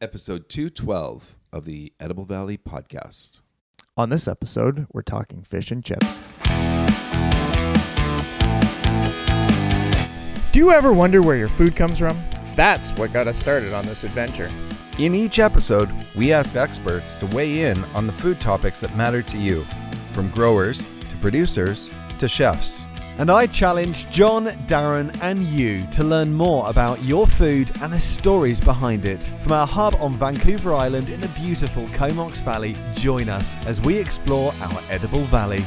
episode 212 of the Edible Valley podcast. On this episode, we're talking fish and chips. Do you ever wonder where your food comes from? That's what got us started on this adventure. In each episode, we ask experts to weigh in on the food topics that matter to you, from growers to producers to chefs. And I challenge John, Darren, and you to learn more about your food and the stories behind it. From our hub on Vancouver Island in the beautiful Comox Valley, join us as we explore our edible valley.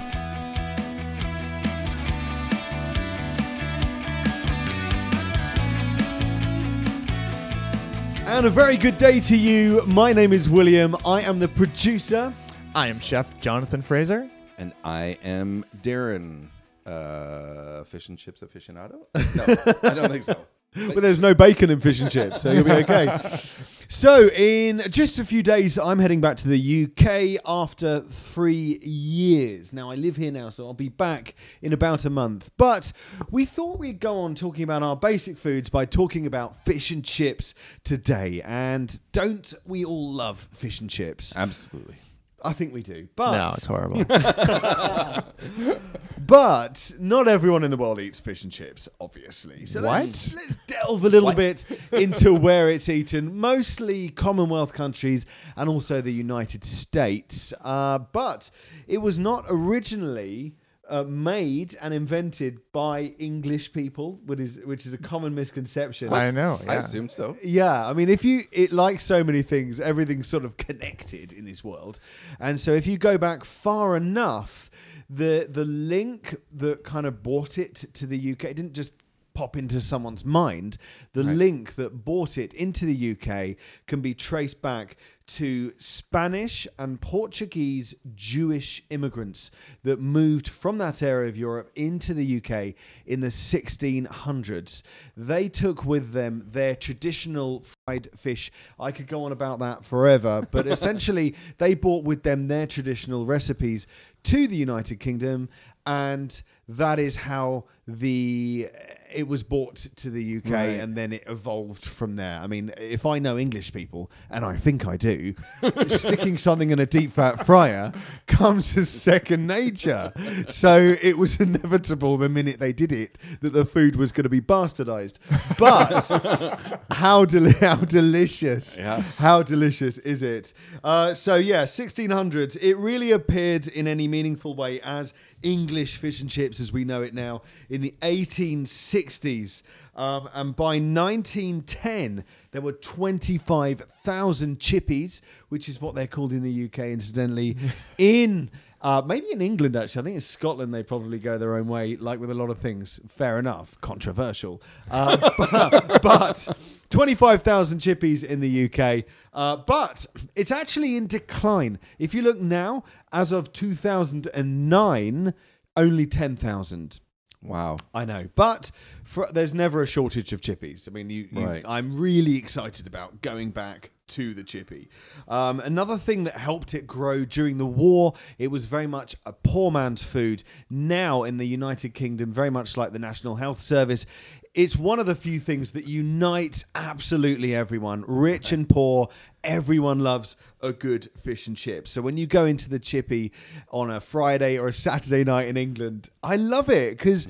And a very good day to you. My name is William. I am the producer. I am Chef Jonathan Fraser. And I am Darren, uh, fish and chips aficionado. No, I don't think so. but there's no bacon in fish and chips, so you'll be okay. so, in just a few days, I'm heading back to the UK after three years. Now, I live here now, so I'll be back in about a month. But we thought we'd go on talking about our basic foods by talking about fish and chips today. And don't we all love fish and chips? Absolutely. I think we do. But No, it's horrible. But not everyone in the world eats fish and chips, obviously. So let's, let's delve a little bit into where it's eaten. Mostly Commonwealth countries and also the United States. Uh, but it was not originally. Uh, made and invented by English people, which is which is a common misconception. I know. I yeah. assume so. Yeah, I mean, if you it like so many things, everything's sort of connected in this world, and so if you go back far enough, the the link that kind of brought it to the UK it didn't just pop into someone's mind. The Right. link that brought it into the UK can be traced back to Spanish and Portuguese Jewish immigrants that moved from that area of Europe into the UK in the 1600s. They took with them their traditional fried fish. I could go on about that forever, but essentially, they brought with them their traditional recipes to the United Kingdom, and that is how the it was brought to the UK Right. and then it evolved from there. I mean, if I know English people, and I think I do, sticking something in a deep fat fryer comes as second nature. So it was inevitable the minute they did it that the food was going to be bastardized. But how deli- how delicious, Yeah. how delicious is it? Uh, so yeah, 1600s. It really appeared in any meaningful way as English fish and chips as we know it now in the 1860s. Um, and by 1910, there were 25,000 chippies, which is what they're called in the UK, incidentally, in. Uh, maybe in England, actually. I think in Scotland they probably go their own way, like with a lot of things. Fair enough. Controversial. Uh, but, but 25,000 chippies in the UK. Uh, but it's actually in decline. If you look now, as of 2009, only 10,000. Wow. I know, but for, there's never a shortage of chippies. I mean, you, you, Right. I'm really excited about going back to the chippy. Um, another thing that helped it grow during the war, it was very much a poor man's food. Now in the United Kingdom, very much like the National Health Service, it's one of the few things that unites absolutely everyone, rich and poor. Everyone loves a good fish and chips. So when you go into the chippy on a Friday or a Saturday night in England, I love it because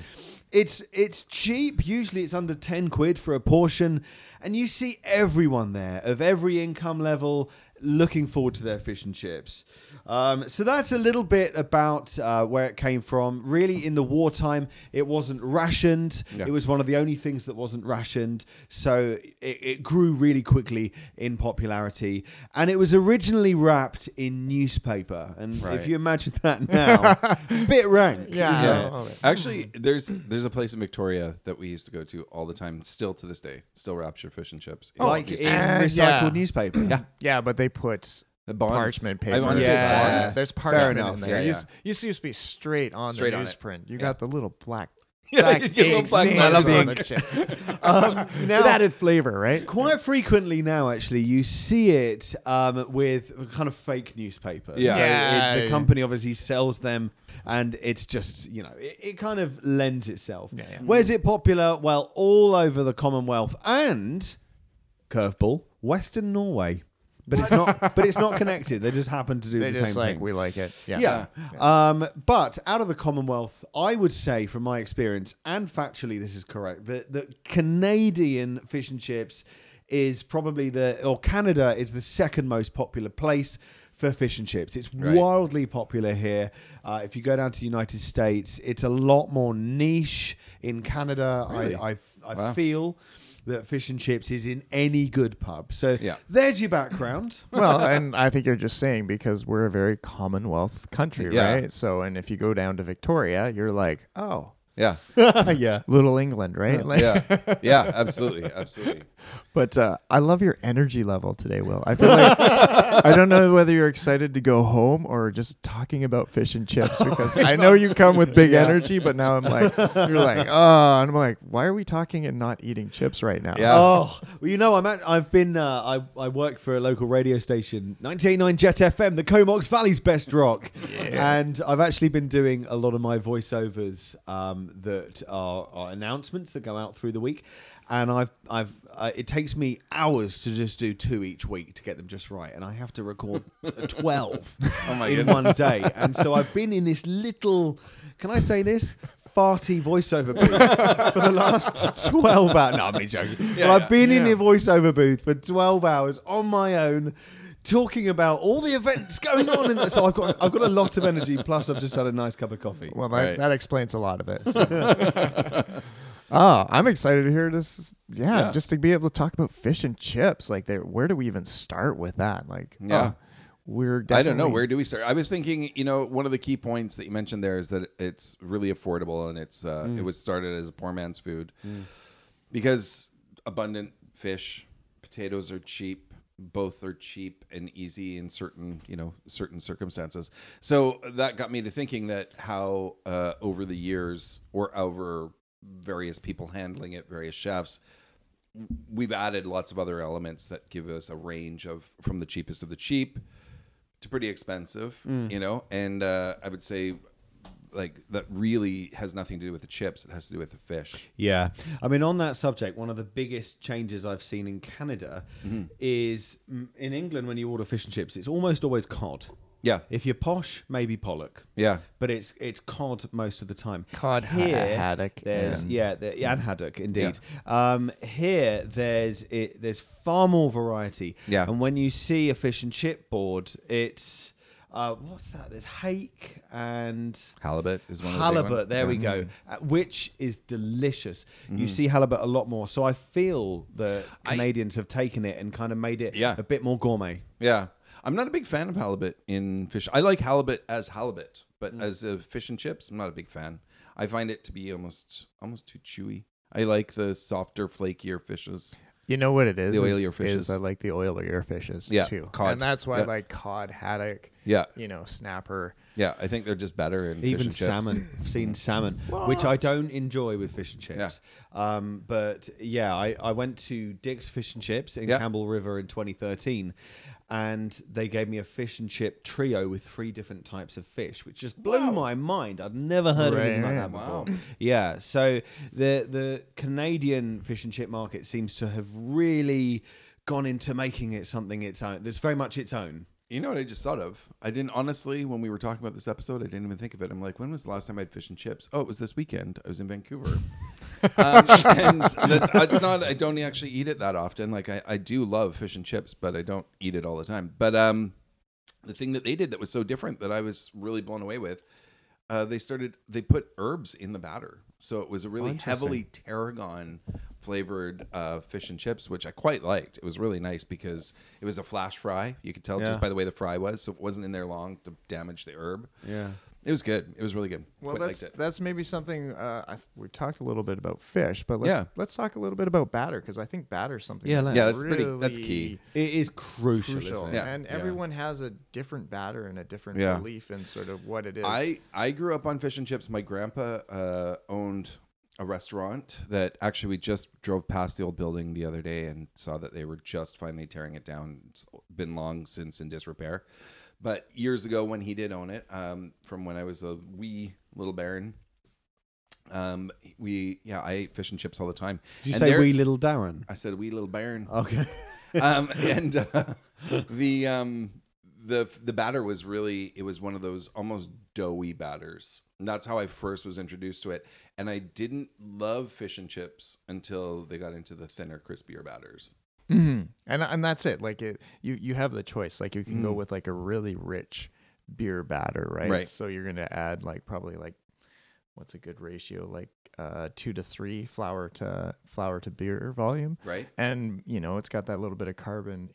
it's it's cheap. Usually it's under 10 quid for a portion. And you see everyone there of every income level looking forward to their fish and chips. Um, so that's a little bit about uh, where it came from. Really, in the wartime, it wasn't rationed. Yeah. It was one of the only things that wasn't rationed. So it, it grew really quickly in popularity. And it was originally wrapped in newspaper. And if you imagine that now, bit rank. Yeah. Yeah. it? a little bit. Actually, there's there's a place in Victoria that we used to go to all the time, still to this day, still wraps your fish and chips. Oh, like these- in recycled yeah. newspaper. Yeah. Yeah, but they put the bonds. parchment paper. I want to say Yeah. bonds. There's parchment in there. Yeah, You yeah. s- You used to be straight on Straight the on it. newsprint. You got the little black, Yeah, black you get little black stains letters on on the it. chip. Um, It added flavor, right? quite frequently now, actually, you see it um, with kind of fake newspapers. Yeah. So Yeah. it- the company obviously sells them, and it's just you know it, it kind of lends itself. Yeah, yeah. Where's it popular? Well, all over the Commonwealth and curveball, Western Norway. But it's not. But it's not connected. They just happen to do They the just same like thing. we like it. Yeah. Yeah. Um, but out of the Commonwealth, I would say, from my experience, and factually, this is correct, that the Canadian fish and chips is probably the, or Canada is the second most popular place for fish and chips. It's Right. wildly popular here. Uh, if you go down to the United States, it's a lot more niche. In Canada, Really? I, I, I Wow. feel that fish and chips is in any good pub. So Yeah. there's your background. well, and I think you're just saying because we're a very Commonwealth country, Yeah. right? So, and if you go down to Victoria, you're like, oh, Yeah, yeah. little England, right? Like, yeah, yeah. Absolutely, absolutely. But uh, I love your energy level today, Will. I feel like I don't know whether you're excited to go home or just talking about fish and chips because I know you come with big energy, but now I'm like, you're like, oh, and I'm like, why are we talking and not eating chips right now? Yeah. Oh, well, you know, I'm at, I've been, uh, I, I work for a local radio station, 989 Jet FM, the Comox Valley's best rock. And I've actually been doing a lot of my voiceovers um, that are, are announcements that go out through the week. And I've, I've, uh, it takes me hours to just do two each week to get them just right, and I have to record twelve Oh my in goodness. one day. And so I've been in this little, can I say this? Farty voiceover booth for the last 12 hours. No, I'm only joking. but I've been in the voiceover booth for 12 hours on my own. Talking about all the events going on, in so I've got I've got a lot of energy. Plus, I've just had a nice cup of coffee. Well, that, Right. that explains a lot of it. so. oh, I'm excited to hear this. Yeah, Yeah. just to be able to talk about fish and chips. Like, there, where do we even start with that? Like, Yeah. oh, we're I don't know where do we start. I was thinking, you know, one of the key points that you mentioned there is that it's really affordable and it's uh, mm. it was started as a poor man's food mm. because abundant fish, potatoes are cheap. Both are cheap and easy in certain, you know, certain circumstances. So that got me to thinking that how uh, over the years or over various people handling it, various chefs, we've added lots of other elements that give us a range of from the cheapest of the cheap to pretty expensive, you know. And uh, I would say, like that really has nothing to do with the chips; it has to do with the fish. Yeah. I mean, on that subject, one of the biggest changes I've seen in Canada is mm, in England when you order fish and chips, it's almost always cod. Yeah, If you're posh, maybe pollock. yeah, but it's it's cod most of the time. Cod, ha- here, haddock, There's yeah, there, yeah, and haddock indeed. Um, here there's it, there's far more variety. Yeah. and when you see a fish and chip board, it's uh, what's that? There's hake and halibut is one of the halibut. ones. There we go, uh, which is delicious. Mm-hmm. You see halibut a lot more, so I feel that Canadians have taken it and kind of made it Yeah. a bit more gourmet. Yeah, I'm not a big fan of halibut in fish. I like halibut as halibut, but as a fish and chips, I'm not a big fan. I find it to be almost almost too chewy. I like the softer, flakier fishes. You know what it is? The is- oilier is fishes. I like the oilier fishes Yeah, too. cod. And that's why Yeah. I like cod, haddock, Yeah, you know, snapper. Yeah. I think they're just better in fish even and chips. salmon. I've seen salmon, which I don't enjoy with fish and chips. Um, but yeah, I, I went to Dick's Fish and Chips in Yeah. Campbell River in 2013, and they gave me a fish and chip trio with three different types of fish, which just blew my mind. I'd never heard of anything like Right. that before. Yeah, so the the Canadian fish and chip market seems to have really gone into making it something its own. That's very much its own. You know what I just thought of? I didn't honestly when we were talking about this episode. I didn't even think of it. I'm like, when was the last time I had fish and chips? Oh, it was this weekend. I was in Vancouver, um, and that's, it's not. I don't actually eat it that often. Like I, I do love fish and chips, but I don't eat it all the time. But um, the thing that they did that was so different that I was really blown away with. Uh, they started. They put herbs in the batter, so it was a really heavily tarragon flavored uh, fish and chips, which I quite liked. It was really nice because it was a flash fry. You could tell Yeah. just by the way the fry was, so it wasn't in there long to damage the herb. Yeah. It was good. It was really good. Well, quite that's liked it. that's maybe something uh, I th- we've talked a little bit about fish, but let's Yeah. let's talk a little bit about batter because I think batter's something. Yeah, that let's. Yeah, that's pretty- that's key. It is crucial. Crucial, isn't it? Yeah. and Yeah. everyone has a different batter and a different Yeah. belief in sort of what it is. I I grew up on fish and chips. My grandpa uh, owned a restaurant that actually we just drove past the old building the other day and saw that they were just finally tearing it down. It's been long since in disrepair, but years ago when he did own it, um, from when I was a wee little baron. Um, we yeah, I ate fish and chips all the time. Did you And say wee little Darren? I said wee little baron. Okay. um, and uh, the um the the batter was really it was one of those almost doughy batters. And that's how I first was introduced to it. And I didn't love fish and chips until they got into the thinner, crispier batters. hmm And and that's it. Like it, you you have the choice. Like you can go Mm. with like a really rich beer batter, right? Right. So you're gonna add like probably like what's a good ratio? Like uh two to three flour to flour to beer volume. Right? and you know it's got that little bit of carbon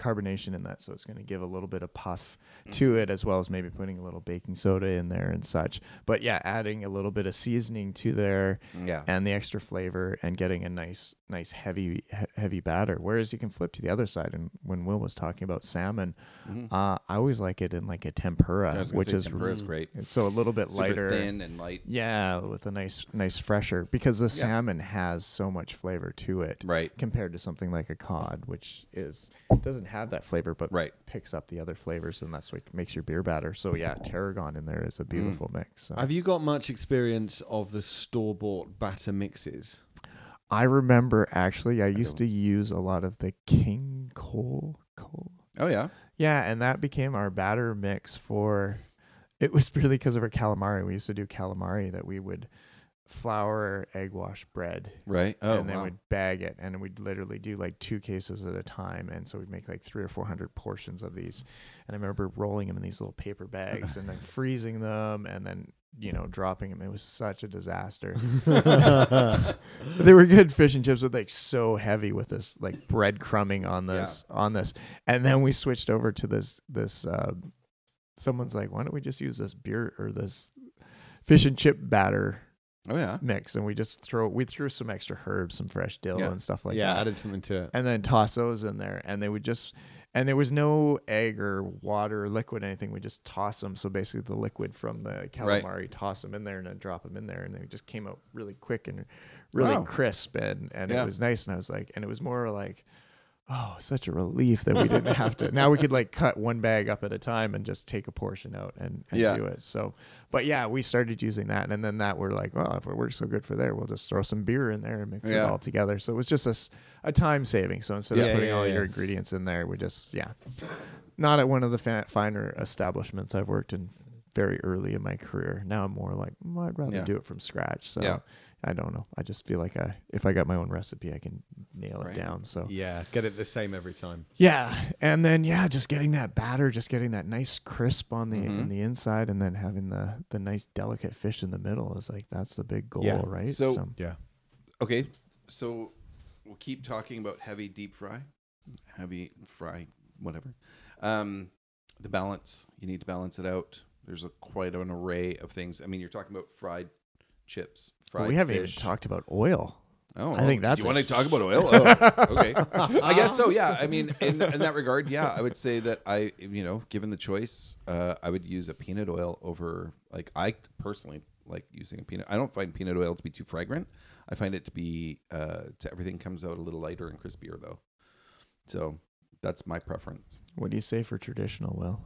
carbonation in that so it's going to give a little bit of puff mm. to it as well as maybe putting a little baking soda in there and such but yeah adding a little bit of seasoning to there Yeah. and the extra flavor and getting a nice nice heavy he- heavy batter whereas you can flip to the other side and when will was talking about salmon Mhm. uh, i always like it in like a tempura I was gonna which is great. it's so a little bit Super lighter thin and light. yeah with a nice nice fresher because the Yeah. salmon has so much flavor to it Right. compared to something like a cod, which is doesn't have that flavor, but Right. picks up the other flavors, and that's what makes your beer batter. So yeah, tarragon in there is a beautiful mix. So. Have you got much experience of the store bought batter mixes? I remember actually, I used to use a lot of the King Cole Cole. Oh yeah. Yeah, and that became our batter mix for. It was really because of our calamari. We used to do calamari that we would flour egg wash bread Right. Oh and then wow. we'd bag it and we'd literally do like two cases at a time and so we'd make like three or four hundred portions of these and i remember rolling them in these little paper bags and then freezing them and then you know dropping them it was such a disaster. They were good fish and chips but like so heavy with this like bread crumbing on this on this. And then we switched over to this this uh someone's like why don't we just use this beer or this fish and chip batter oh yeah. mix? And we just throw we threw some extra herbs some fresh dill Yeah. and stuff like yeah, that. Yeah, added something to it. and then toss those in there. And they would just and there was no egg or water or liquid anything we just toss them so basically the liquid from the Right. calamari toss them in there and then drop them in there and they just came out really quick and really Wow. crisp and and Yeah. it was nice and i was like and it was more like oh such a relief that we didn't have to. Now we could like cut one bag up at a time and just take a portion out and, and Yeah. do it. So but yeah we started using that and then that we're like well if it works so good for there we'll just throw some beer in there and mix it all together. So it was just a time saving. So instead Yeah. of putting Yeah, all yeah, your ingredients in there we just yeah. Not at one of the fa- finer establishments i've worked in very early in my career now i'm more like "Mm, i'd rather Yeah. do it from scratch so Yeah. i don't know i just feel like I, if i got my own recipe i can nail Right. it down so Yeah, get it the same every time. yeah, and then yeah, just getting that batter, just getting that nice crisp on the Mhm. on the inside, and then having the the nice delicate fish in the middle is like that's the big goal, Yeah. right? So- Yeah. Okay. So we'll keep talking about heavy deep fry, heavy fry, whatever. Um, the balance you need to balance it out. There's a quite an array of things. I mean, you're talking about fried chips, fried Well, we haven't fish. even talked about oil. Oh, I think that's Do you want to talk about oil? Oh, okay. I guess so. Yeah. I mean, in, in that regard, yeah, I would say that I, you know, given the choice, uh, I would use a peanut oil over. Like I personally like using a peanut. I don't find peanut oil to be too fragrant. I find it to be uh, to everything comes out a little lighter and crispier though. So that's my preference. What do you say for traditional? Will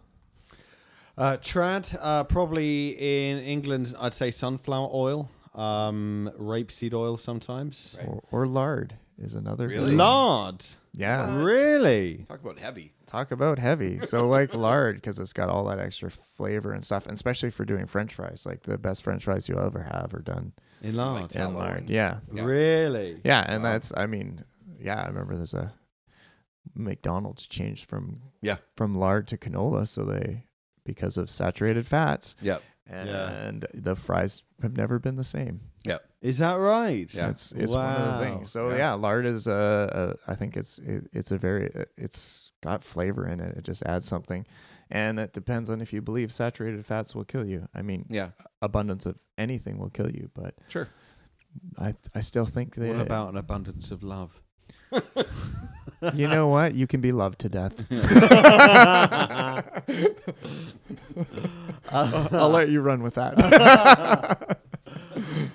Uh, trad, uh, probably in England, I'd say sunflower oil, um, rapeseed oil sometimes. Right. or, or lard is another. good Really? one. Lard. Yeah, What? Really? Talk about heavy. talk about heavy. So like lard because it's got all that extra flavor and stuff, and especially for doing French fries. Like the best French fries you'll ever have are done In lard. Tallow in lard. and- Yeah, Yeah. Really? Yeah, and Wow. that's I mean, yeah, I remember there's a McDonald's changed from Yeah. from lard to canola, so they because of saturated fats, Yep. Yeah. and the fries have never been the same. Yep. Is that right? Yeah. It's it's one of the things. So Yeah. yeah, lard is uh, uh I think it's it, it's a very it's got flavor in it. It just adds something, and it depends on if you believe saturated fats will kill you. I mean, Yeah. abundance of anything will kill you, but Sure. I I still think that What about an abundance of love? You know what you can be loved to death. I'll let you run with that.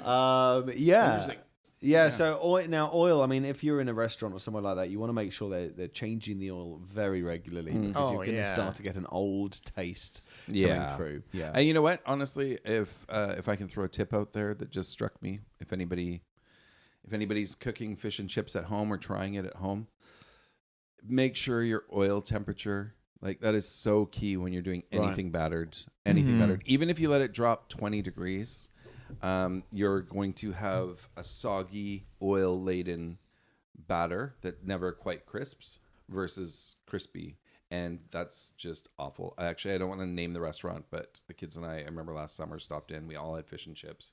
Um, yeah. Yeah, Yeah. so oil, now oil. I mean, if you're in a restaurant or somewhere like that, you want to make sure they're they're changing the oil very regularly Mm. because Oh, you're going to yeah. start to get an old taste Yeah. coming through. Yeah, And you know what? Honestly, if uh, if I can throw a tip out there that just struck me, if anybody if anybody's cooking fish and chips at home or trying it at home, make sure your oil temperature like that is so key when you're doing Right. anything battered anything Mm-hmm. battered even if you let it drop 20 degrees um, you're going to have a soggy oil laden batter that never quite crisps versus crispy and that's just awful actually i don't want to name the restaurant but the kids and i i remember last summer stopped in we all had fish and chips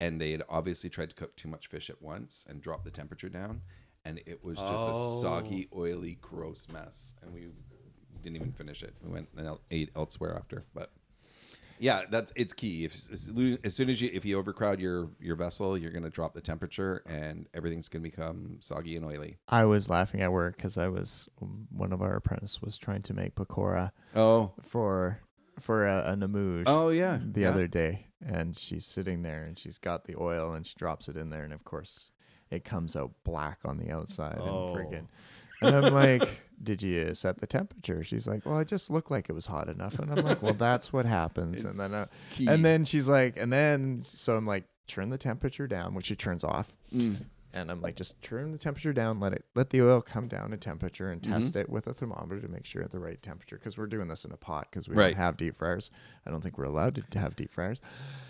and they had obviously tried to cook too much fish at once and drop the temperature down and it was just Oh. a soggy oh. oily gross mess. And we didn't even finish it. We went and ate elsewhere after. But yeah that's it's key. If as as soon as you if you overcrowd your your vessel you're going to drop the temperature and everything's going to become soggy and oily. I was laughing at work because I was one of our apprentices was trying to make pakora oh. for for a, a namouche oh yeah the yeah. other day, and she's sitting there and she's got the oil and she drops it in there, and of course it comes out black on the outside Oh. and friggin'. And I'm like, "Did you set the temperature?" She's like, "Well, it just looked like it was hot enough." And I'm like, "Well, that's what happens." and then, uh, key. and then she's like, and then so I'm like, turn the temperature down, which she turns off. Mm. And I'm like, just turn the temperature down, let it let the oil come down to temperature, and Mm-hmm. test it with a thermometer to make sure at the right temperature. Because we're doing this in a pot because we Right. don't have deep fryers. I don't think we're allowed to have deep fryers.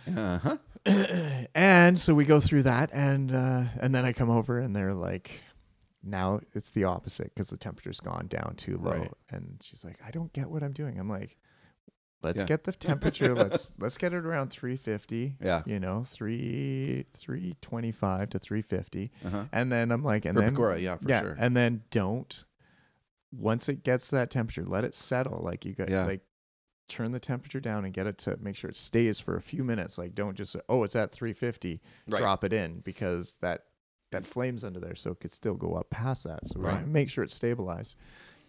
uh-huh And so we go through that, and uh, and then I come over, and they're like, now it's the opposite because the temperature's gone down too low. Right. And she's like, I don't get what I'm doing. I'm like, let's Yeah. get the temperature. let's let's get it around 350. Yeah. you know, three 325 to 350. uh-huh And then I'm like, and for then pakora yeah for yeah, sure and then don't. Once it gets to that temperature, let it settle. Like you got Yeah. like turn the temperature down and get it to make sure it stays for a few minutes. Like don't just oh it's at 350, Right. drop it in because that that flames under there, so it could still go up past that. So Right. make sure it's stabilized.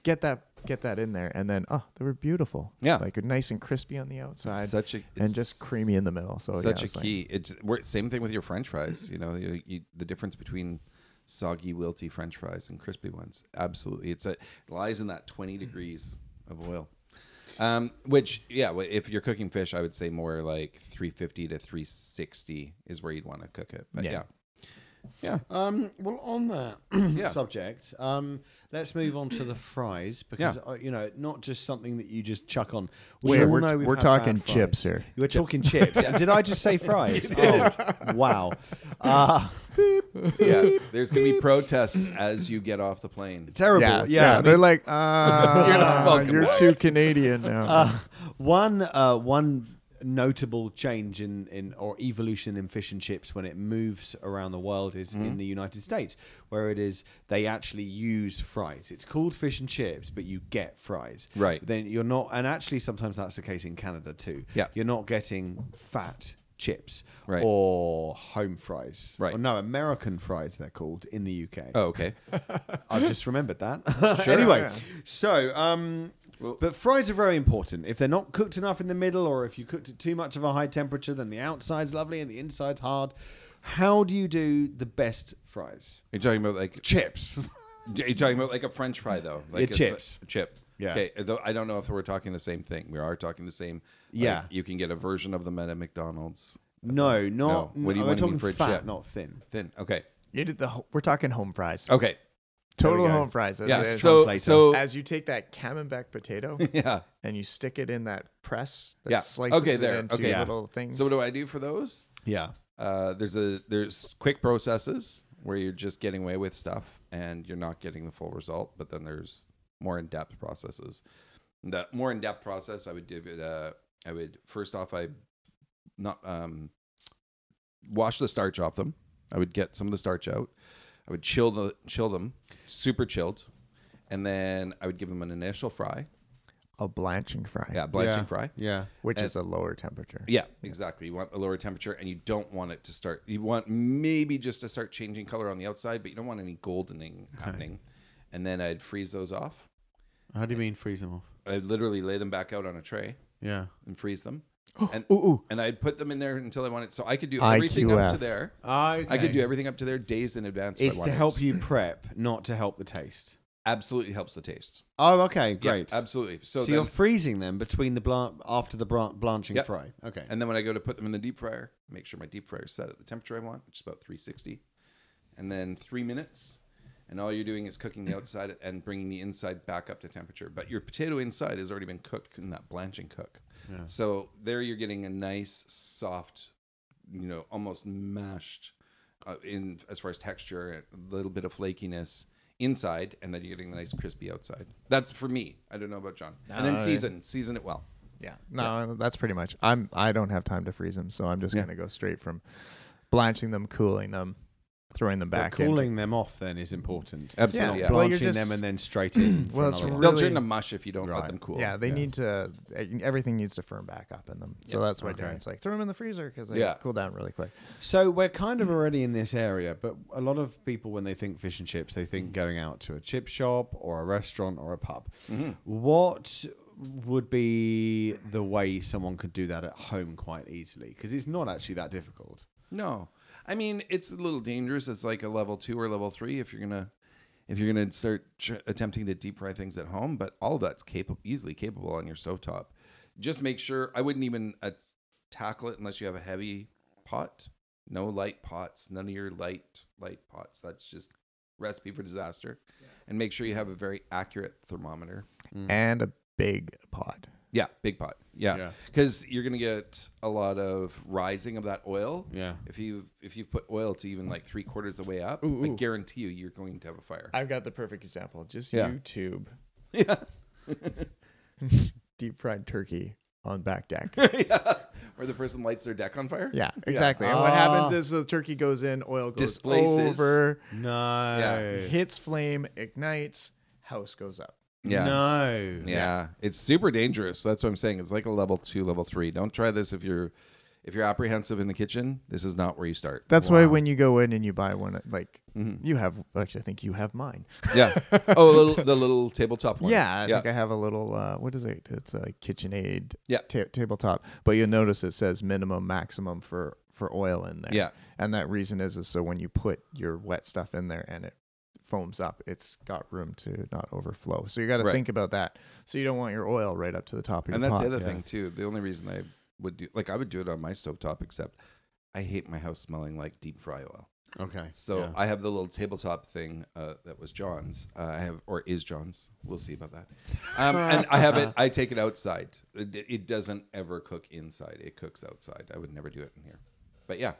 Get that get that in there, and then oh they were beautiful. Yeah. like nice and crispy on the outside such a and it's just creamy in the middle. So such yeah, a like- key. It's we're, same thing with your French fries. You know, you, you, the difference between soggy, wilty French fries and crispy ones. Absolutely, it's a it lies in that twenty degrees of oil. Um, which yeah, if you're cooking fish, I would say more like three fifty to three sixty is where you'd want to cook it. But Yeah. yeah, yeah, Um, well, on that Yeah. subject, um, let's move on to the fries because uh, you know, not just something that you just chuck on. We all we're, know we've we're had talking chips here. You were talking chips. Did I just say fries? Oh, wow. Uh, yeah. There's gonna be protests as you get off the plane. terrible. Yeah, Yeah, yeah. They're like, uh, You're not welcome. You're too Canadian now. Uh, one uh, one notable change in, in or evolution in fish and chips when it moves around the world is Mm-hmm. in the United States, where it is they actually use fries. It's called fish and chips, but you get fries. Right. Then you're not, and actually sometimes that's the case in Canada too. Yeah. You're not getting fat chips Right. or home fries. Right. Or no, American fries they're called in the UK. Oh, okay. I've just remembered that. Sure. anyway, Yeah. so um, but fries are very important. If they're not cooked enough in the middle, or if you cooked at too much of a high temperature, then the outside's lovely and the inside's hard. How do you do the best fries? You're talking about like Chips. You're talking about like a French fry though, like Yeah, a chips. s- chip. Yeah. Okay. Though I don't know if we're talking the same thing. We are talking the same. like, Yeah. you can get a version of them at a McDonald's. no, not. No. What do you we're want to mean talking for a fat, chip? not thin. Thin. Okay. You did the. ho- We're talking home fries. Okay. Total home fries. As Yeah. So so as you take that camembert potato yeah. and you stick it in that press that Yeah. slices Okay, it there. into Okay. little things. So what do I do for those? Yeah. Uh, there's a there's quick processes where you're just getting away with stuff and you're not getting the full result, but then there's more in depth processes. The more in depth process, I would give it a. I would first off, I not um, wash the starch off them. I would get some of the starch out. I would chill the chill them, super chilled, and then I would give them an initial fry. a blanching fry. Yeah, blanching yeah. fry. Yeah. which And- is a lower temperature. Yeah, exactly. You want a lower temperature, and you don't want it to start. You want maybe just to start changing color on the outside, but you don't want any goldening happening. And then I'd freeze those off. How do you mean freeze them off? I'd literally lay them back out on a tray Yeah. and freeze them. Oh, and, Ooh, ooh. and I'd put them in there until I wanted. So I could do everything up to there. Okay. I could do everything up to there days in advance. if I It's to wanted. help you prep, not to help the taste. Absolutely helps the taste. Oh, okay, Yeah, great. absolutely. So, So, then, you're freezing them between the blan- after the blan- blanching Yep. fry. Okay. And then when I go to put them in the deep fryer, make sure my deep fryer is set at the temperature I want, which is about 360. And then three minutes. And all you're doing is cooking the outside and bringing the inside back up to temperature. But your potato inside has already been cooked in that blanching cook. So there you're getting a nice, soft, you know, almost mashed uh, in as far as texture, a little bit of flakiness inside, and then you're getting a nice crispy outside. That's for me. I don't know about John. and then No, season, season it well. Yeah. No, that's pretty much. I'm. I don't have time to freeze them, so I'm just gonna go straight from blanching them, cooling them, throwing them Well, back. into- cooling them off then is important. Absolutely, Yeah, yeah. well, Blanching just- them and then straight in. Well, it's another one. They'll turn to mush if you don't Right. let them cool. Yeah, they need to. uh, Everything needs to firm back up in them. So that's why Okay. Darren's like throw them in the freezer because they Yeah. cool down really quick. So we're kind of already in this area, but a lot of people, when they think fish and chips, they think going out to a chip shop or a restaurant or a pub. What would be the way someone could do that at home quite easily? Because it's not actually that difficult. No, I mean it's a little dangerous. It's like a level two or level three if you're gonna if you're gonna start tr- attempting to deep fry things at home. But all of that's capable, easily capable on your stovetop. Just make sure I wouldn't even uh, tackle it unless you have a heavy pot. No light pots. None of your light light pots. That's just recipe for disaster. And make sure you have a very accurate thermometer. And a big pot. Yeah, big pot. Yeah, Yeah. because you're gonna get a lot of rising of that oil. Yeah. If you if you put oil to even like three quarters of the way up, Ooh, I ooh. gu て you you're going to have a fire. I've got the perfect example. Just Yeah. YouTube yeah, deep fried turkey on back deck. yeah. Where the person lights their deck on fire. yeah, exactly. And what happens Ah. is the turkey goes in, oil goes Displaces. over, No. Yeah. hits flame, ignites, house goes up. Yeah. No. Yeah. It's super dangerous. That's what I'm saying. It's like a level two, level three. Don't try this if you're if you're apprehensive in the kitchen. This is not where you start. That's why when you go in and you buy one, like Mm-hmm. you have, actually, I think you have mine. Yeah. Oh, the little, the little tabletop ones. Yeah, I yeah. think I have a little. Uh, what is it? It's a KitchenAid. Yeah. ta- tabletop. But you'll notice it says minimum, maximum for for oil in there. Yeah. and that reason is is so when you put your wet stuff in there and it foams up, it's got room to not overflow. So you got to Right. think about that. So you don't want your oil right up to the top of and your And that's pot. the other thing too. The only reason I would do like I would do it on my stovetop, except I hate my house smelling like deep fry oil. Okay. So yeah. I have the little tabletop thing uh, that was John's. Uh, I have or is John's. We'll see about that. Um, and I have it. I take it outside. It, it doesn't ever cook inside. It cooks outside. I would never do it in here. But yeah.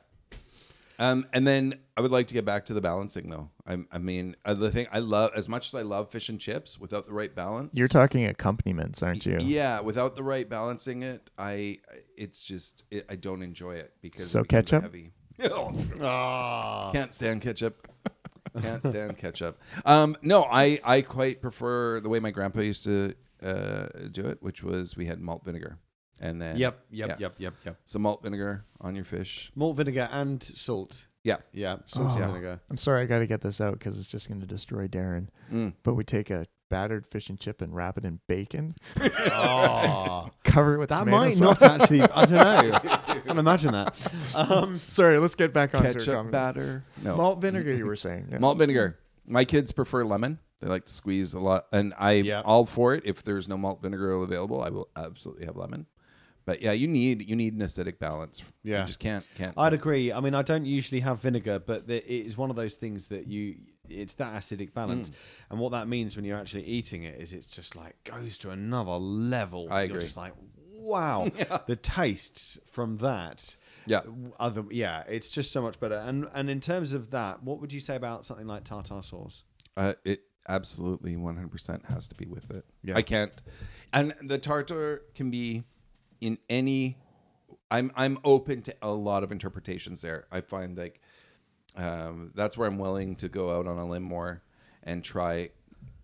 Um, and then I would like to get back to the balancing though. I, I mean, uh, the thing I love as much as I love fish and chips, without the right balance, You're talking accompaniments, aren't you? yeah, without the right balancing it, I it's just it, I don't enjoy it because So it becomes ketchup? heavy. Can't stand ketchup. Can't stand ketchup. Um, no, I I quite prefer the way my grandpa used to uh, do it, which was we had malt vinegar, and then Yep. Yep. yeah. Yep. Yep. Yep. some malt vinegar on your fish. Malt vinegar and salt. Yeah, Yeah. Salty Oh. vinegar. I'm sorry, I got to get this out because it's just going to destroy Darren. Mm. But we take a battered fish and chip and wrap it in bacon, Oh, cover it with that tomato might sauce. not actually. I don't know. I can't imagine that. Um, Sorry, let's get back on ketchup batter. No, Malt vinegar, you were saying. Yeah. malt vinegar. My kids prefer lemon. They like to squeeze a lot, and I Yeah. all for it. If there's no malt vinegar available, I will absolutely have lemon. But yeah, you need you need an acidic balance. Yeah. you just can't can't. I'd agree. I mean, I don't usually have vinegar, but the, it is one of those things that you. It's that acidic balance, Mm. and what that means when you're actually eating it is it's just like goes to another level. I You're agree. just like, wow, the tastes from that. Yeah. Other, yeah, it's just so much better. And and in terms of that, what would you say about something like tartar sauce? Uh, it absolutely 100% has to be with it. Yeah. I can't. And the tartar can be in any. I'm I'm open to a lot of interpretations there. I find like um, that's where I'm willing to go out on a limb more and try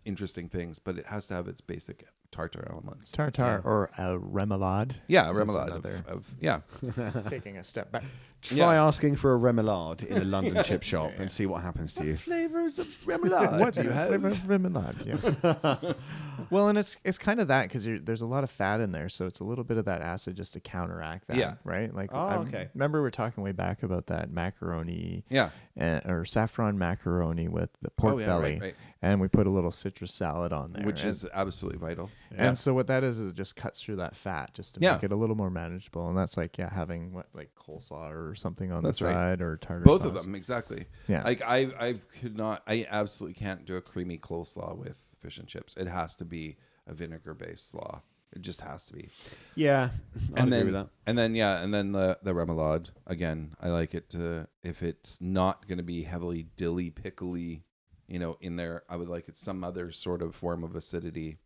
interesting things, but it has to have its basic tartar elements. Tartar or a remoulade. yeah, That's remoulade of, of yeah. Taking a step back. Try Yeah. asking for a remoulade in a London chip shop and see what happens to you. flavors of remoulade what do you have? Flavor of remoulade. Yeah. well, and it's it's kind of that because there's a lot of fat in there, so it's a little bit of that acid just to counteract that. Yeah. Right. Like. Oh, I okay. Remember we were talking way back about that macaroni. Yeah. uh, or saffron macaroni with the pork Oh, yeah, belly, right, right. and we put a little citrus salad on there, Which and- is absolutely vital. Yeah. And so what that is is it just cuts through that fat just to Yeah. make it a little more manageable. And that's like yeah, having what like coleslaw or something on That's the right. side or tartar Both of them, exactly. Yeah. Like I, I could not. I absolutely can't do a creamy coleslaw with fish and chips. It has to be a vinegar-based slaw. It just has to be. Yeah, I and agree then, with that. and then yeah, and then the the remoulade again. I like it to if it's not going to be heavily dilly pickly, you know, in there. I would like it some other sort of form of acidity.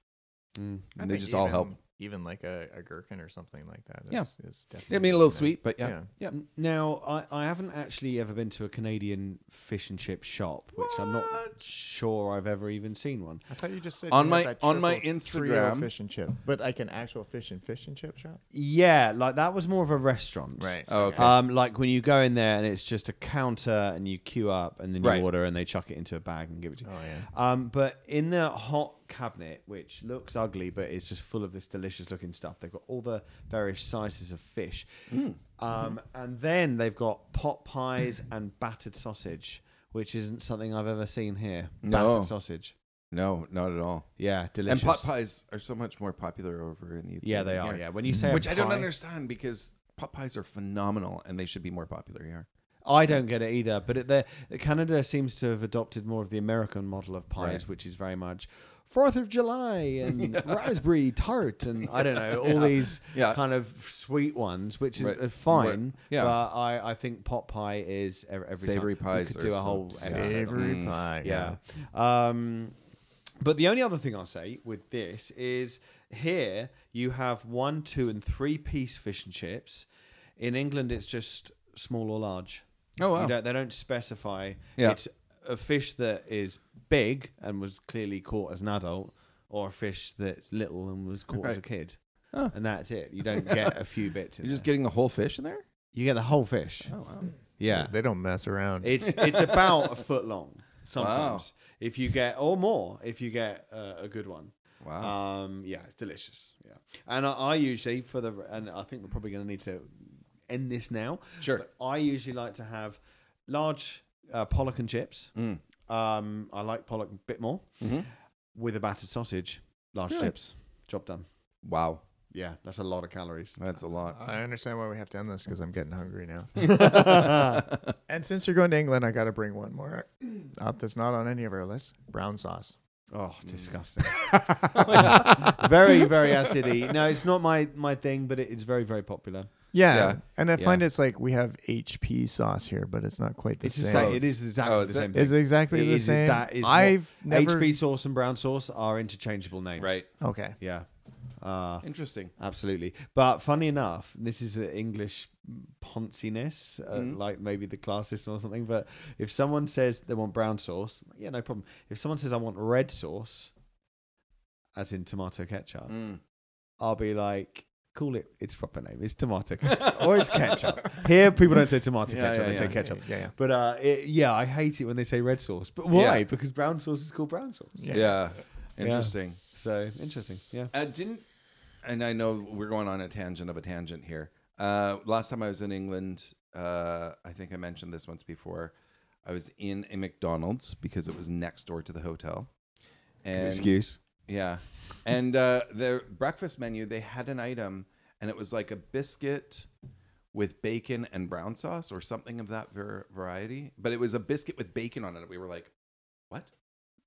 Mm. I And they think just all help. Even- Even like a, a gherkin or something like that. Is, Yeah. is definitely I mean, a little sweet, but yeah, Yeah. yeah. Now, I, I haven't actually ever been to a Canadian fish and chip shop, which I'm not sure I've ever even seen one. I thought you just said On my- that on my Instagram- fish and chip, but like an actual fish and fish and chip shop. Yeah, like that was more of a restaurant. right? Oh, okay. Um, like when you go in there and it's just a counter and you queue up and then you Right. order and they chuck it into a bag and give it to you. Oh yeah. Um, but in the hot cabinet, which looks ugly but it's just full of this delicious looking stuff, they've got all the various sizes of fish. Mm. Um, and then they've got pot pies and battered sausage, which isn't something I've ever seen here. No. Battered sausage. no, not at all. Yeah, delicious. And pot pies are so much more popular over in the UK. Yeah, they are. here. Yeah, when you say which I don't understand because pot pies are phenomenal and they should be more popular here. I don't get it either. But it, the, Canada seems to have adopted more of the American model of pies, Right. which is very much Fourth of July and raspberry tart and I don't know all these Yeah. kind of sweet ones, which is Right. uh, fine. Yeah. but I, I think pot pie is every, every Savory time. pies We could do a whole episode Savory Mm. pie. yeah. Um, but the only other thing I'll say with this is here you have one, two, and three piece fish and chips. In England, it's just small or large. Oh, wow. You don't, they don't specify. Yeah. It's a fish that is big and was clearly caught as an adult, or a fish that's little and was caught as a Right. kid. Oh. And that's it. You don't get a few bits. In You're just there. getting the whole fish in there? you get the whole fish. Oh, wow. Yeah. They don't mess around. It's it's about a foot long sometimes. If you get or more, if you get uh, a good one. Wow. Um, yeah, it's delicious. Yeah, and I, I usually for the and I think we're probably going to need to end this now. Sure. But I usually like to have large uh, pollock and chips. Mm. Um, I like pollock a bit more Mhm. with a battered sausage, large Really? chips. Job done. Wow. Yeah, that's a lot of calories. That's a lot. I understand why we have to end this because I'm getting hungry now. and since you're going to England, I got to bring one more up that's not on any of our lists: brown sauce. Oh, disgusting. very, very acidy. No, it's not my my thing, but it, it's very, very popular. Yeah, Yeah. and I Yeah. find it's like we have HP sauce here, but it's not quite the It's the same. same. It is exactly Oh, the is same. thing. It's exactly It the is- same. that is what- I've never. HP sauce and brown sauce are interchangeable names. Right. Okay. Yeah. Uh, Interesting. absolutely. But funny enough, this is an English ponciness, uh, Mhm. like maybe the class system or something. But if someone says they want brown sauce, yeah, no problem. If someone says I want red sauce, as in tomato ketchup, Mm. I'll be like, call it its proper name. It's tomato ketchup or it's ketchup. Here, people don't say tomato Yeah, ketchup; yeah, they say ketchup. Yeah, yeah. But uh, it, yeah, I hate it when they say red sauce. But why? Yeah. Because brown sauce is called brown sauce. Yeah. Interesting. So interesting. Yeah. Uh, didn't, and I know we're going on a tangent of a tangent here. Uh, last time I was in England, uh, I think I mentioned this once before. I was in a McDonald's because it was next door to the hotel. And Excuse. Yeah. And uh, their breakfast menu, they had an item, and it was like a biscuit with bacon and brown sauce or something of that ver- variety. But it was a biscuit with bacon on it. We were like, what?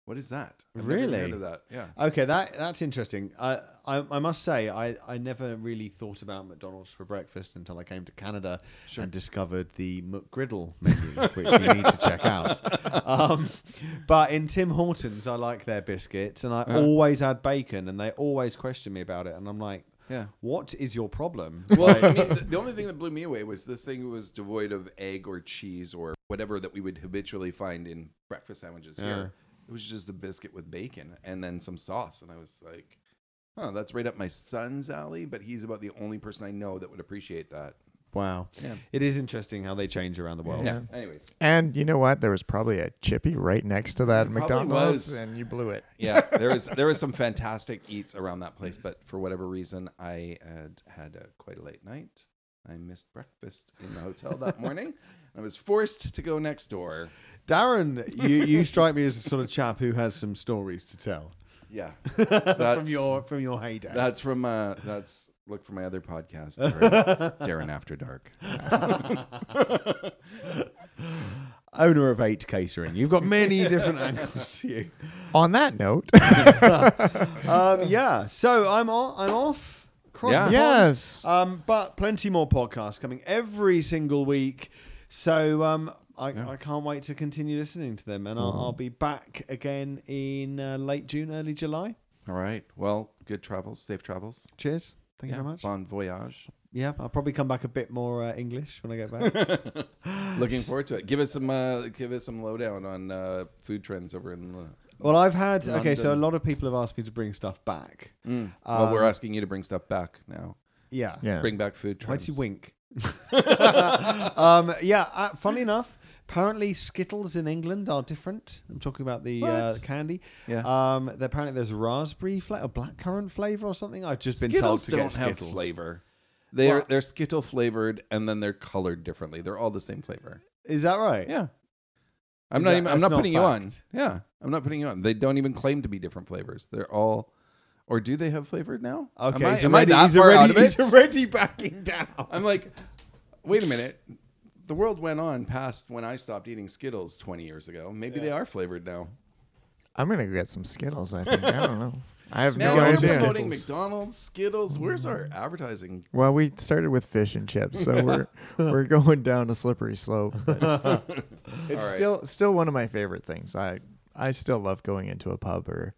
What is that? I've Really? heard of that. Yeah. Okay, that that's interesting. I, I I must say I, I never really thought about McDonald's for breakfast until I came to Canada Sure. and discovered the McGriddle menu, which you need to check out. Um, but in Tim Hortons, I like their biscuits, and I Uh-huh. always add bacon, and they always question me about it, and I'm like, Yeah. what is your problem? Well, I mean, the, the only thing that blew me away was this thing was devoid of egg or cheese or whatever that we would habitually find in breakfast sandwiches Yeah. here. It was just a biscuit with bacon and then some sauce, and I was like, "Oh, that's right up my son's alley." But he's about the only person I know that would appreciate that. wow, Yeah. it is interesting how they change around the world. Yeah. Anyways, And you know what? There was probably a chippy right next to that There probably McDonald's, was. and you blew it. yeah, there was there was some fantastic eats around that place, but for whatever reason, I had had a, quite a late night. I missed breakfast in the hotel that morning. I was forced to go next door. Darren, you, you strike me as the sort of chap who has some stories to tell. Yeah, from That's- your from your heyday. that's from uh, that's look for my other podcast, Darren, Darren After Dark. Owner of Eight Catering. You've got many different angles to you. On that note, Um, yeah. So I'm on, I'm off. Cross Yeah. the yes. Um, but plenty more podcasts coming every single week. So um, I, I can't wait to continue listening to them, and I'll, I'll be back again in uh, late June, early July. All right. Well, good travels, safe travels. Cheers. Thank Yeah, you very much. Bon voyage. Yeah, I'll probably come back a bit more uh, English when I get back. Looking forward to it. Give us some uh, give us some lowdown on uh, food trends over in the. well, I've had okay. So a lot of people have asked me to bring stuff back. Mm. well, we're Um, asking you to bring stuff back now. Yeah. yeah. Bring back food trends. Why'd you wink? um, yeah, uh, funny enough, apparently Skittles in England are different. I'm talking about the uh, candy. Yeah. Um, apparently there's raspberry flavor, or blackcurrant flavor or something. I've just been told Skittles to don't get have Skittles. flavor. They're Well- they're Skittle flavored, and then they're colored differently. They're all the same flavor. Is that right? Yeah. I'm Is not that- even. I'm that's not not putting you on. fact? Yeah, I'm not putting you on. They don't even claim to be different flavors. They're all, or do they have flavor now? Okay. Am I, he's am I already, that he's, far already, out of it? he's already backing down. I'm like, wait a minute. The world went on past when I stopped eating Skittles 20 years ago. Maybe they are flavored now. I'm gonna go get some Skittles. I think. I don't know. I have Now no we're idea. promoting McDonald's, Skittles. Where's our advertising? Well, we started with fish and chips, so we're we're going down a slippery slope. it's All right. still still one of my favorite things. I I still love going into a pub or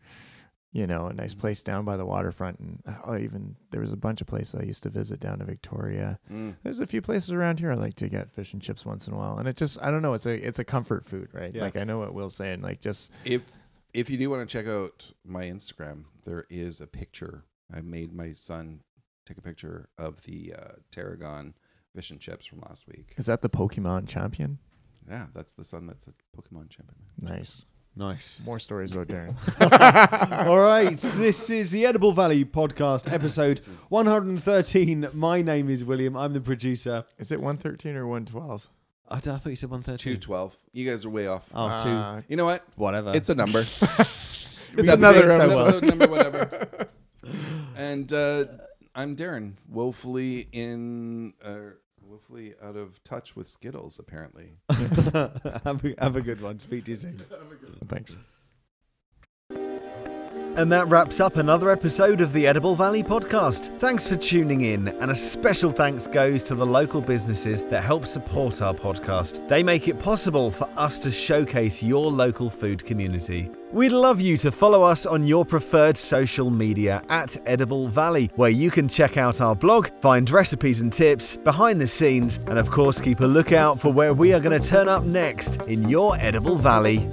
you know a nice place down by the waterfront, and oh, even there was a bunch of places I used to visit down to Victoria. Mm. There's a few places around here I like to get fish and chips once in a while, and it just I don't know. It's a it's a comfort food, right? Yeah. Like I know what Will's saying. Like just If if you do want to check out my Instagram, there is a picture. I made my son take a picture of the uh, Tarragon fish and chips from last week. is that the Pokemon champion? Yeah, that's the son that's a Pokemon champion. Nice. Nice. More stories about Darren. All right. This is the Edible Valley podcast, episode 113. My name is William. I'm the producer. Is it 113 or 112? I, I thought you said 113. 212. You guys are way off. Oh, two. Uh, You know what? Whatever. It's a number. it's It's another episode, episode. episode number, whatever. and uh, I'm Darren, woefully in, uh, woefully out of touch with Skittles. Apparently, have, a, have a good one. Speak to you soon. Thanks. And that wraps up another episode of the Edible Valley podcast. Thanks for tuning in, and a special thanks goes to the local businesses that help support our podcast. They make it possible for us to showcase your local food community. We'd love you to follow us on your preferred social media at Edible Valley, where you can check out our blog, find recipes and tips, behind the scenes, and of course, keep a lookout for where we are going to turn up next in your Edible Valley.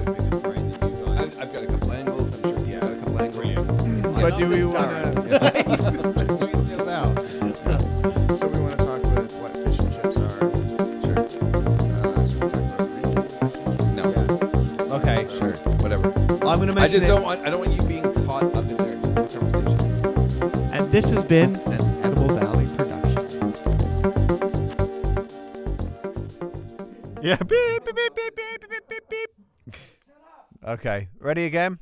I've, I've got a couple angles. I'm sure he's got a couple angles. But do we want to? So we want to talk with what fish and chips are. Sure. Uh, so we're about regions fish and chips. No, Okay. sure, whatever. I'm going to mention I just it. don't want. I don't want you being caught up in there. Have a conversation. And this has been Yeah. Beep, beep, beep, beep, beep, beep, beep. Okay. Ready again?